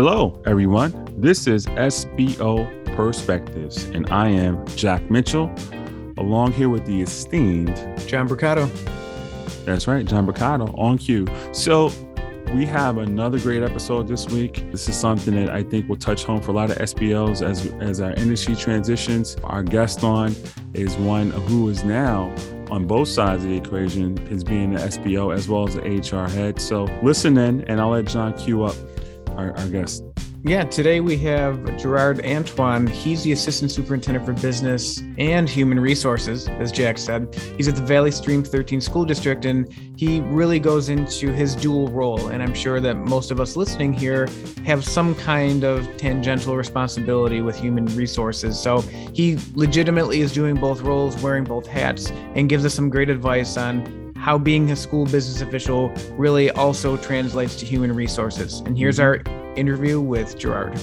Hello, everyone. This is SBO Perspectives, and I am Jack Mitchell, along here with the esteemed John Bricado. That's right, John Bricado on cue. So, we have another great episode this week. This is something that I think will touch home for a lot of SBOs as as our industry transitions. Our guest on is one who is now on both sides of the equation, is being the SBO as well as the HR head. So listen in, and I'll let John cue up our, our guest. Yeah, today we have Gerard Antoine. He's the Assistant Superintendent for Business and Human Resources, as Jack said. He's at the Valley Stream 13 School District, and he really goes into his dual role. And I'm sure that most of us listening here have some kind of tangential responsibility with human resources. So he legitimately is doing both roles, wearing both hats, and gives us some great advice on how being a school business official really also translates to human resources. And here's our interview with Gerard.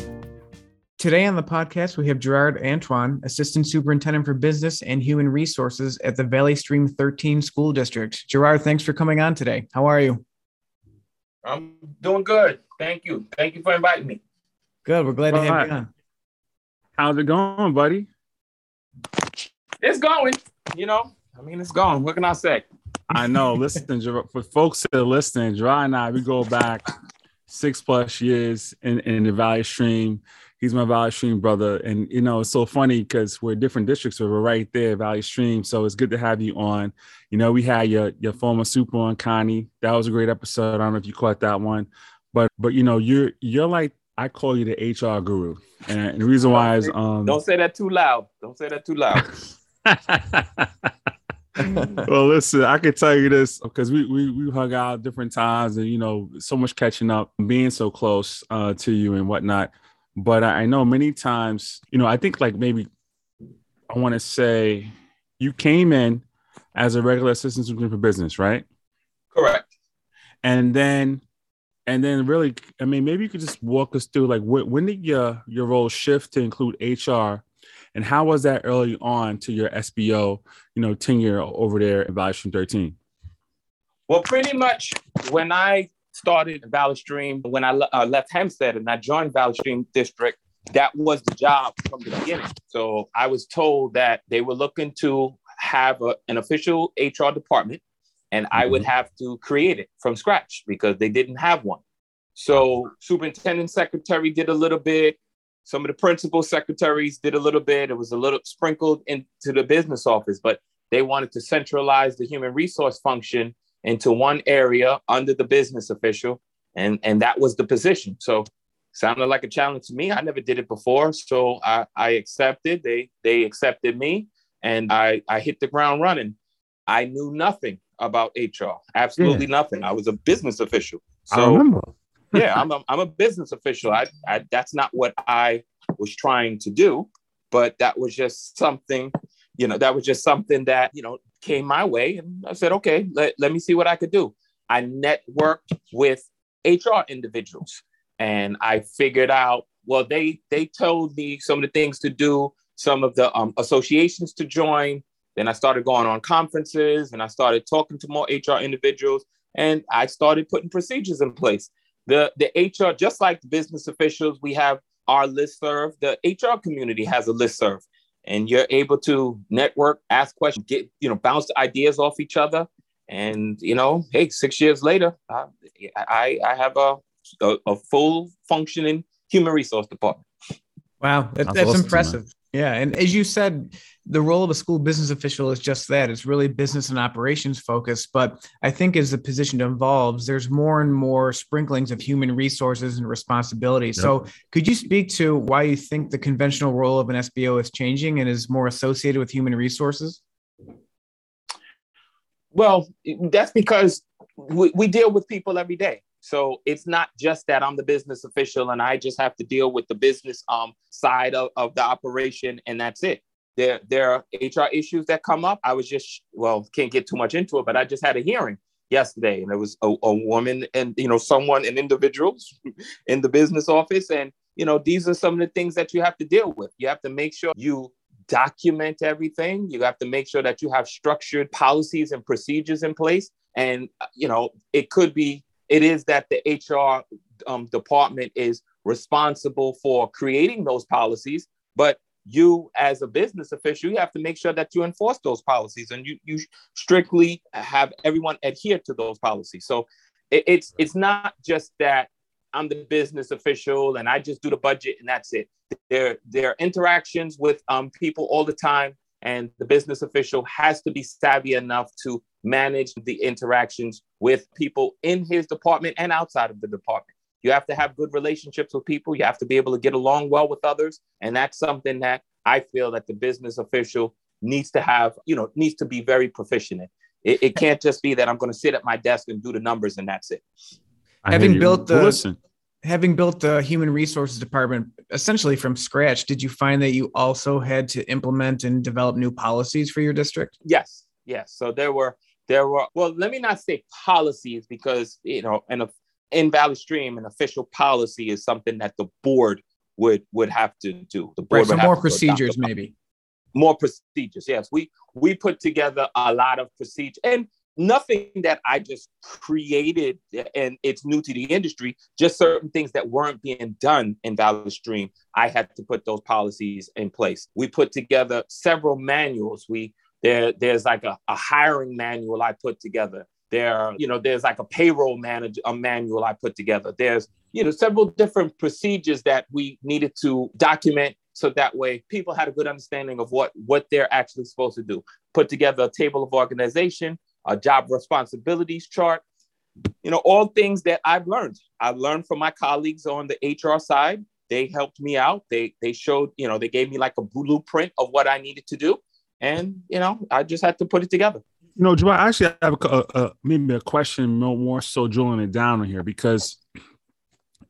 Today on the podcast, we have Gerard Antoine, Assistant Superintendent for Business and Human Resources at the Valley Stream 13 School District. Gerard, thanks for coming on today. How are you? I'm doing good. Thank you. Thank you for inviting me. Good. We're glad to have right. you on. How's it going, buddy? It's going. You know, I mean, it's going. What can I say? I know. Listen, for folks that are listening, Gerard and I, we go back six plus years in, in the Valley Stream. He's my Valley Stream brother. And, you know, it's so funny because we're different districts, but we're right there, Valley Stream. So it's good to have you on. You know, we had your, your former super on Connie. That was a great episode. I don't know if you caught that one, but, but, you know, you're, you're like, I call you the HR guru. And the reason why is, um, don't say that too loud. Don't say that too loud. well, listen, I can tell you this because we, we we hung out different times and you know so much catching up, being so close uh, to you and whatnot. But I know many times, you know, I think like maybe I want to say you came in as a regular assistant superintendent for business, right? Correct. And then, and then really, I mean, maybe you could just walk us through like when, when did your your role shift to include HR and how was that early on to your SBO, you know, tenure over there at Valley Stream 13? Well, pretty much when I started Valley Stream, when I uh, left Hempstead and I joined Valley Stream District, that was the job from the beginning. So I was told that they were looking to have a, an official HR department and I would mm-hmm. have to create it from scratch because they didn't have one. So superintendent secretary did a little bit, some of the principal secretaries did a little bit. It was a little sprinkled into the business office, but they wanted to centralize the human resource function into one area under the business official. And, and that was the position. So sounded like a challenge to me. I never did it before. So I, I accepted. They they accepted me and I, I hit the ground running. I knew nothing about HR. Absolutely yeah. nothing. I was a business official. So I remember yeah, I'm a, I'm a business official. I, I that's not what I was trying to do, but that was just something, you know, that was just something that you know came my way, and I said, okay, let, let me see what I could do. I networked with HR individuals, and I figured out. Well, they they told me some of the things to do, some of the um, associations to join. Then I started going on conferences, and I started talking to more HR individuals, and I started putting procedures in place. The the HR, just like the business officials, we have our list serve. The HR community has a list serve, and you're able to network, ask questions, get you know, bounce ideas off each other. And you know, hey, six years later, I I, I have a, a, a full functioning human resource department. Wow, that, that's, that's impressive. Yeah, and as you said, the role of a school business official is just that it's really business and operations focused but i think as the position evolves there's more and more sprinklings of human resources and responsibility yep. so could you speak to why you think the conventional role of an sbo is changing and is more associated with human resources? Well that's because we, we deal with people every day so it's not just that I'm the business official and I just have to deal with the business um, side of, of the operation and that's it there there are HR issues that come up. I was just well, can't get too much into it, but I just had a hearing yesterday, and it was a, a woman and you know someone, an individual in the business office, and you know these are some of the things that you have to deal with. You have to make sure you document everything. You have to make sure that you have structured policies and procedures in place, and you know it could be it is that the HR um, department is responsible for creating those policies, but you as a business official, you have to make sure that you enforce those policies and you, you strictly have everyone adhere to those policies. So it, it's it's not just that I'm the business official and I just do the budget and that's it. There, there are interactions with um, people all the time, and the business official has to be savvy enough to manage the interactions with people in his department and outside of the department. You have to have good relationships with people. You have to be able to get along well with others. And that's something that I feel that the business official needs to have, you know, needs to be very proficient in. It, it can't just be that I'm going to sit at my desk and do the numbers and that's it. I having built the listen. having built the human resources department essentially from scratch, did you find that you also had to implement and develop new policies for your district? Yes, yes. So there were there were well, let me not say policies because you know, and in Valley Stream, an official policy is something that the board would would have to do. The board right, so more procedures, maybe. More procedures, yes. We we put together a lot of procedures, and nothing that I just created and it's new to the industry, just certain things that weren't being done in Valley Stream. I had to put those policies in place. We put together several manuals. We there, there's like a, a hiring manual I put together. There, you know, there's like a payroll manager a manual I put together. There's, you know, several different procedures that we needed to document so that way people had a good understanding of what what they're actually supposed to do. Put together a table of organization, a job responsibilities chart, you know, all things that I've learned. I've learned from my colleagues on the HR side. They helped me out. They they showed, you know, they gave me like a blueprint of what I needed to do, and you know, I just had to put it together. You know, Joe, I actually have a, a, a maybe a question more so drilling it down on here because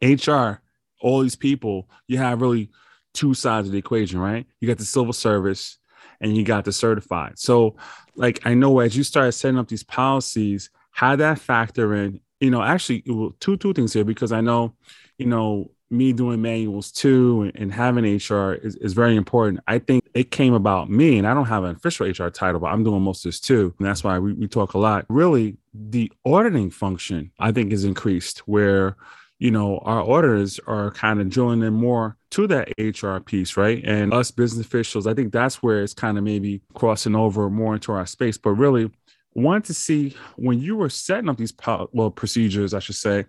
HR, all these people, you have really two sides of the equation, right? You got the civil service and you got the certified. So, like, I know as you started setting up these policies, how that factor in, you know, actually, two two things here because I know, you know, me doing manuals too and, and having HR is, is very important. I think it came about me, and I don't have an official HR title, but I'm doing most of this too. And that's why we, we talk a lot. Really, the auditing function, I think, is increased where you know, our auditors are kind of drilling in more to that HR piece, right? And us business officials, I think that's where it's kind of maybe crossing over more into our space. But really, wanted to see when you were setting up these well procedures, I should say,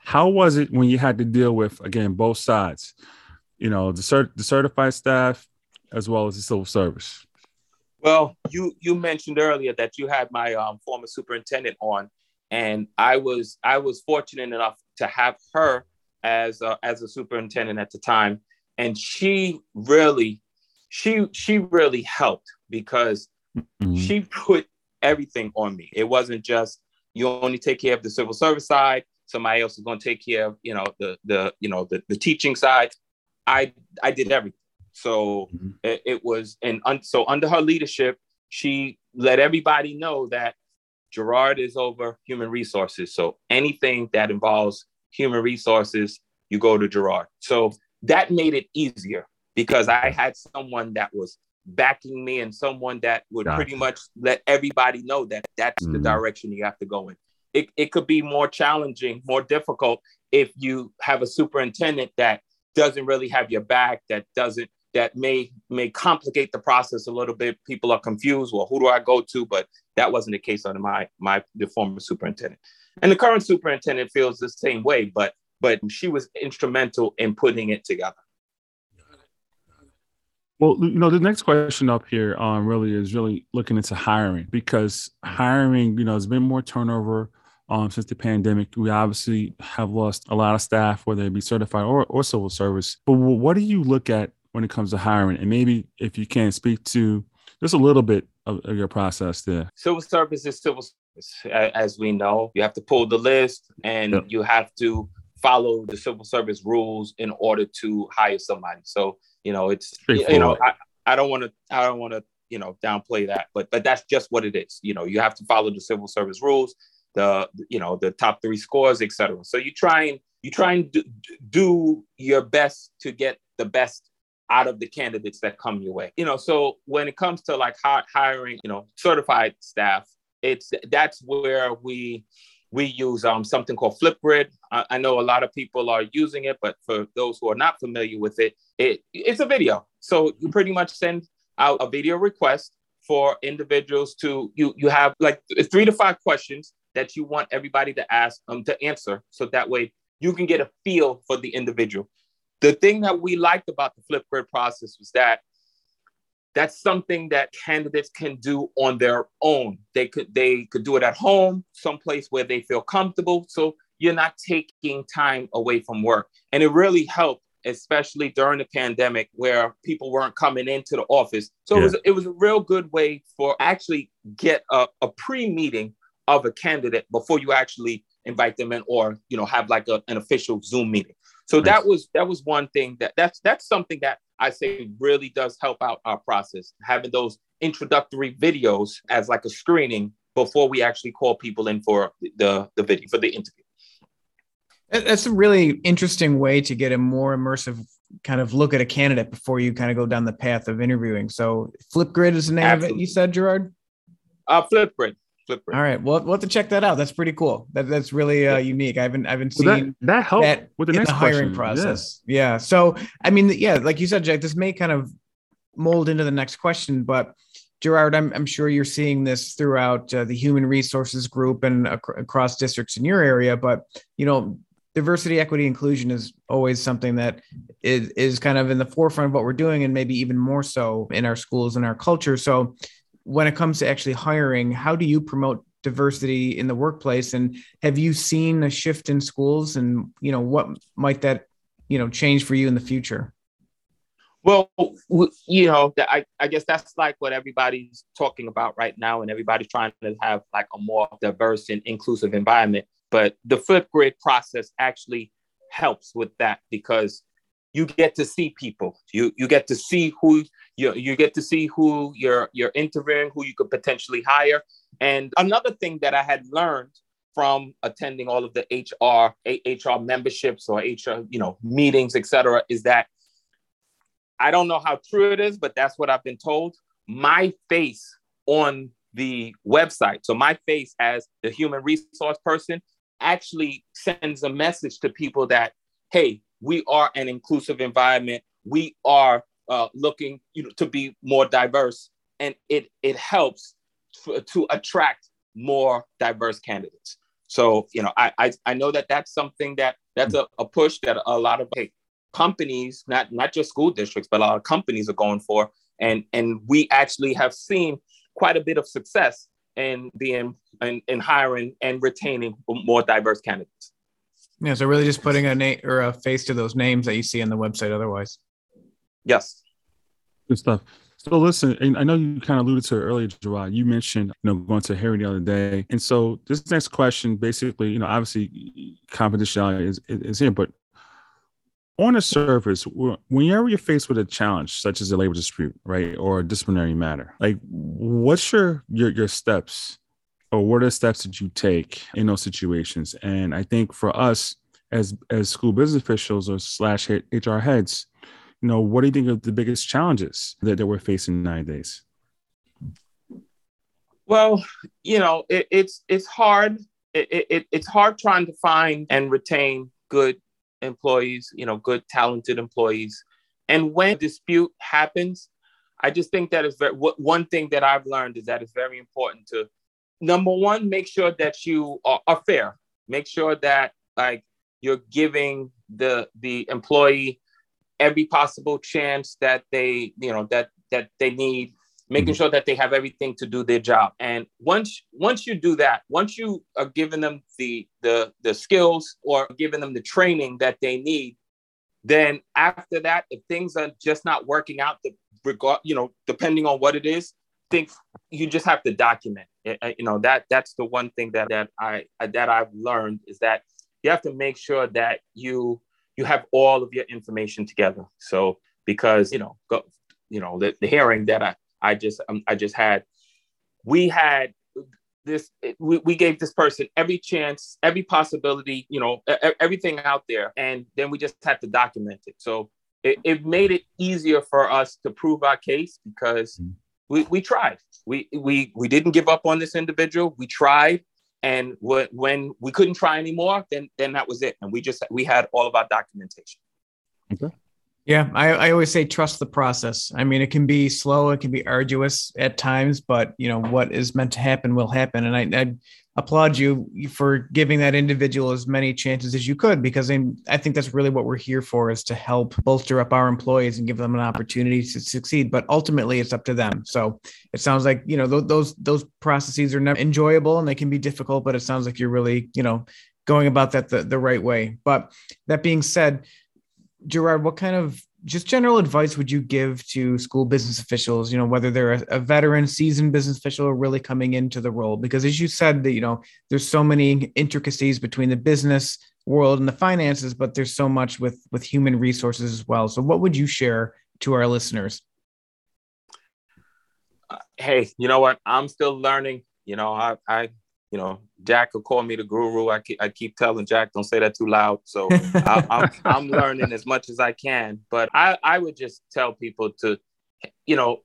how was it when you had to deal with again both sides, you know, the cert the certified staff as well as the civil service? Well, you you mentioned earlier that you had my um, former superintendent on, and I was I was fortunate enough to have her as a, as a superintendent at the time, and she really she she really helped because mm-hmm. she put everything on me. It wasn't just you only take care of the civil service side. Somebody else is going to take care of you know the the you know the, the teaching side. I I did everything. So mm-hmm. it, it, was and un, so under her leadership, she let everybody know that Gerard is over human resources. So anything that involves human resources, you go to Gerard. So that made it easier because I had someone that was backing me and someone that would pretty much let everybody know that that's mm. the direction you have to go in. It, it could be more challenging, more difficult if you have a superintendent that doesn't really have your back, that doesn't that may may complicate the process a little bit. People are confused. Well, who do I go to? But that wasn't the case under my my the former superintendent, and the current superintendent feels the same way. But but she was instrumental in putting it together. Well, you know, the next question up here um, really is really looking into hiring because hiring, you know, has been more turnover um, since the pandemic. We obviously have lost a lot of staff, whether it be certified or, or civil service. But what do you look at when it comes to hiring? And maybe if you can speak to just a little bit of, of your process there. Civil service is civil service, as we know. You have to pull the list and yep. you have to follow the civil service rules in order to hire somebody. So, you know, it's, you know, I, I don't want to, I don't want to, you know, downplay that, but, but that's just what it is. You know, you have to follow the civil service rules, the, you know, the top three scores, etc. So you try and, you try and do, do your best to get the best out of the candidates that come your way. You know, so when it comes to like hiring, you know, certified staff, it's that's where we we use um, something called Flipgrid. I, I, know a lot of people are using it, but for those who are not familiar with it, it it's a video. So you pretty much send out a video request for individuals to you you have like three to five questions that you want everybody to ask um to answer so that way you can get a feel for the individual. The thing that we liked about the flipgrid process was that that's something that candidates can do on their own. They could they could do it at home someplace where they feel comfortable so you're not taking time away from work. And it really helped especially during the pandemic where people weren't coming into the office. So yeah. it was it was a real good way for actually get a, a pre-meeting of a candidate before you actually invite them in or you know have like a, an official zoom meeting so nice. that was that was one thing that that's that's something that I say really does help out our process. Having those introductory videos as like a screening before we actually call people in for the the video for the interview. That's a really interesting way to get a more immersive kind of look at a candidate before you kind of go down the path of interviewing. So Flipgrid is the name Absolutely. of it. You said Gerard. Uh, Flipgrid. All right, well, we'll have to check that out. That's pretty cool. That, that's really uh, unique. I haven't I haven't seen well, that, that helped that with the next the hiring question. process. Yeah. yeah. So I mean, yeah, like you said, Jack, this may kind of mold into the next question, but Gerard, I'm, I'm sure you're seeing this throughout uh, the human resources group and ac- across districts in your area. But you know, diversity, equity, inclusion is always something that is is kind of in the forefront of what we're doing, and maybe even more so in our schools and our culture. So when it comes to actually hiring, how do you promote diversity in the workplace? And have you seen a shift in schools? And you know, what might that you know change for you in the future? Well, you know, I, I guess that's like what everybody's talking about right now, and everybody's trying to have like a more diverse and inclusive environment. But the Flipgrid process actually helps with that because you get to see people. You you get to see who you you get to see who you're you're interviewing, who you could potentially hire. And another thing that I had learned from attending all of the HR HR memberships or HR you know meetings, etc., is that I don't know how true it is, but that's what I've been told. My face on the website, so my face as the human resource person, actually sends a message to people that hey, we are an inclusive environment. We are uh, looking you know, to be more diverse, and it it helps f- to attract more diverse candidates. So you know, I, I I know that that's something that that's a, a push that a lot of hey, companies, not not just school districts, but a lot of companies are going for, and and we actually have seen quite a bit of success in being in, in hiring and retaining more diverse candidates. Yeah, so really just putting a name or a face to those names that you see on the website otherwise. Yes. Good stuff. So listen, and I know you kind of alluded to it earlier, Gerard. You mentioned, you know, going to Harry the other day. And so this next question, basically, you know, obviously confidentiality is, is here, but on the surface, whenever you're faced with a challenge such as a labor dispute, right, or a disciplinary matter, like what's your your your steps or what are the steps that you take in those situations? And I think for us as as school business officials or slash HR heads, you know, what do you think are the biggest challenges that, that we're facing nowadays? Well, you know, it, it's it's hard. It, it, it's hard trying to find and retain good employees, you know, good talented employees. And when dispute happens, I just think that is very one thing that I've learned is that it's very important to number one, make sure that you are, are fair. Make sure that like you're giving the the employee every possible chance that they you know that that they need making mm-hmm. sure that they have everything to do their job and once once you do that once you are giving them the the the skills or giving them the training that they need then after that if things are just not working out the regard you know depending on what it is think you just have to document you know that that's the one thing that that I that I've learned is that you have to make sure that you you have all of your information together. So because you know go, you know the, the hearing that I I just um, I just had, we had this we, we gave this person every chance every possibility you know everything out there and then we just had to document it so it, it made it easier for us to prove our case because mm-hmm we, we tried. We, we, we didn't give up on this individual. We tried and when when we couldn't try anymore, then then that was it, and we just we had all of our documentation. Okay. Yeah, I, I always say trust the process. I mean, it can be slow, it can be arduous at times, but you know what is meant to happen will happen. And I, I applaud you for giving that individual as many chances as you could, because I, I think that's really what we're here for is to help bolster up our employees and give them an opportunity to succeed. But ultimately, it's up to them. So it sounds like you know th- those those processes are never enjoyable and they can be difficult, but it sounds like you're really you know going about that the, the right way. But that being said Gerard, what kind of just general advice would you give to school business officials, you know, whether they're a, a, veteran, seasoned business official or really coming into the role? Because as you said, that, you know, there's so many intricacies between the business world and the finances, but there's so much with, with human resources as well. So what would you share to our listeners? Uh, hey, you know what? I'm still learning. You know, I, I you know, Jack will call me the guru. I keep, I keep telling Jack, don't say that too loud. So I, I'm, I'm learning as much as I can. But I, I would just tell people to, you know,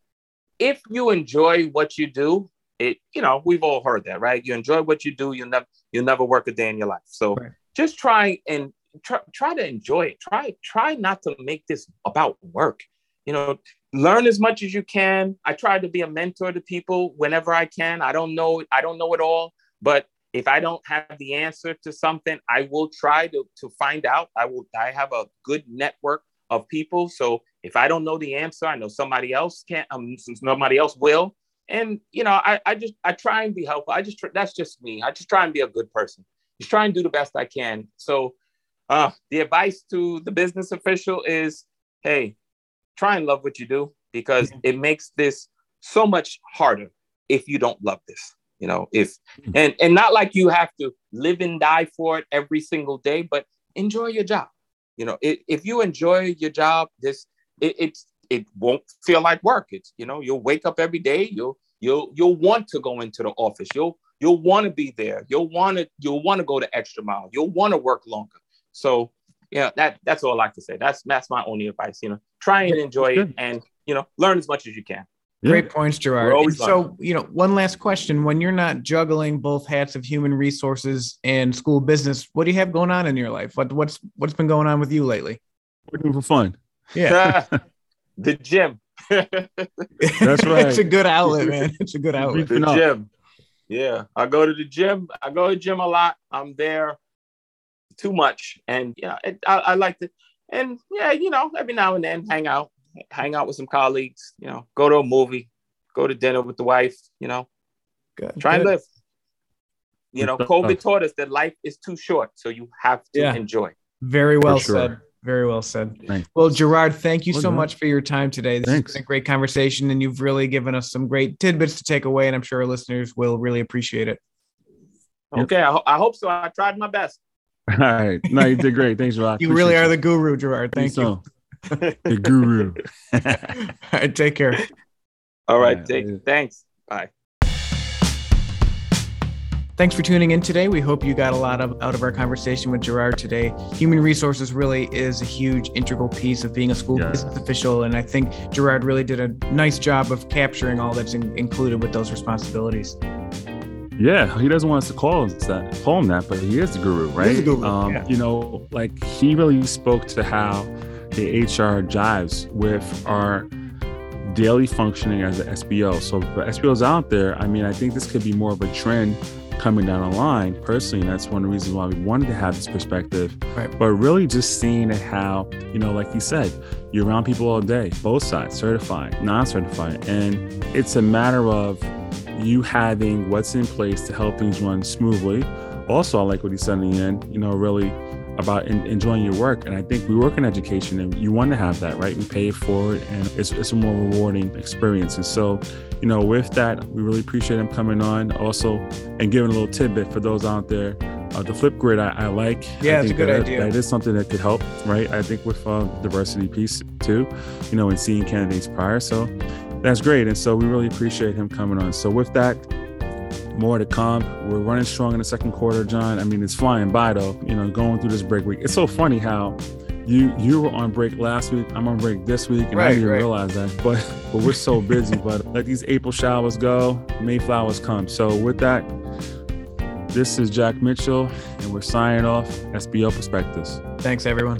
if you enjoy what you do, it, you know, we've all heard that, right? You enjoy what you do, you'll never, you'll never work a day in your life. So right. just try and try, try to enjoy it. Try, try not to make this about work. You know, learn as much as you can. I try to be a mentor to people whenever I can. I don't know, I don't know it all but if I don't have the answer to something, I will try to, to find out. I will I have a good network of people. So if I don't know the answer, I know somebody else can't um somebody else will. And you know, I, I just I try and be helpful. I just that's just me. I just try and be a good person. Just try and do the best I can. So uh the advice to the business official is hey, try and love what you do because it makes this so much harder if you don't love this you know if hmm. and and not like you have to live and die for it every single day but enjoy your job. You know it, if you enjoy your job this it, it's it won't feel like work. It's you know you'll wake up every day you'll you'll you'll want to go into the office. You'll you'll want to be there. You'll want to you'll want to go the extra mile. You'll want to work longer. So yeah that that's all i like to say. That's that's my only advice you know. Try and enjoy it and you know learn as much as you can. Great points, Gerard. so, you know, one last question: When you're not juggling both hats of human resources and school business, what do you have going on in your life? What what's what's been going on with you lately? We're doing for fun. Yeah, the gym. That's right. it's a good outlet, man. It's a good outlet. The gym. Yeah, I go to the gym. I go to the gym a lot. I'm there too much, and yeah, it, I, I like to. And yeah, you know, every now and then hang out hang out with some colleagues, you know, go to a movie, go to dinner with the wife, you know, Good. try Good. and live. You know, COVID taught us that life is too short, so you have to yeah. enjoy. Very well sure. said. Very well said. Thanks. Well, Gerard, thank you well so done. much for your time today. This Thanks. has been a great conversation, and you've really given us some great tidbits to take away, and I'm sure our listeners will really appreciate it. Okay, I, ho- I hope so. I tried my best. All right. No, you did great. Thanks, Gerard. you appreciate really are you. the guru, Gerard. Thank you. So the guru. All right, take care. All right, take, thanks. Bye. Thanks for tuning in today. We hope you got a lot of out of our conversation with Gerard today. Human resources really is a huge integral piece of being a school yeah. business official, and I think Gerard really did a nice job of capturing all that's in, included with those responsibilities. Yeah, he doesn't want us to call that, call him that, but he is the guru, right? The guru, um, yeah. You know, like he really spoke to how the HR jives with our daily functioning as an SBO. So for SBOs out there, I mean, I think this could be more of a trend coming down the line. Personally, that's one of the reasons why we wanted to have this perspective. Right. But really just seeing how, you know, like you said, you're around people all day, both sides, certified, non-certified. And it's a matter of you having what's in place to help things run smoothly. Also, I like what he said in the end, you know, really about in, enjoying your work. And I think we work in education and you want to have that, right? We pay for it and it's, it's a more rewarding experience. And so, you know, with that, we really appreciate him coming on also and giving a little tidbit for those out there. Uh, the Flipgrid I, I like. Yeah, I it's a good that, idea. That is something that could help, right? I think with uh, diversity piece too, you know, and seeing candidates prior. So that's great. And so we really appreciate him coming on. So with that, more to come. We're running strong in the second quarter, John. I mean, it's flying by though. You know, going through this break week. It's so funny how you you were on break last week. I'm on break this week, and right, I didn't right. realize that. But but we're so busy. but let these April showers go, May flowers come. So with that, This is Jack Mitchell, and we're signing off SBO Perspectives. Thanks, everyone.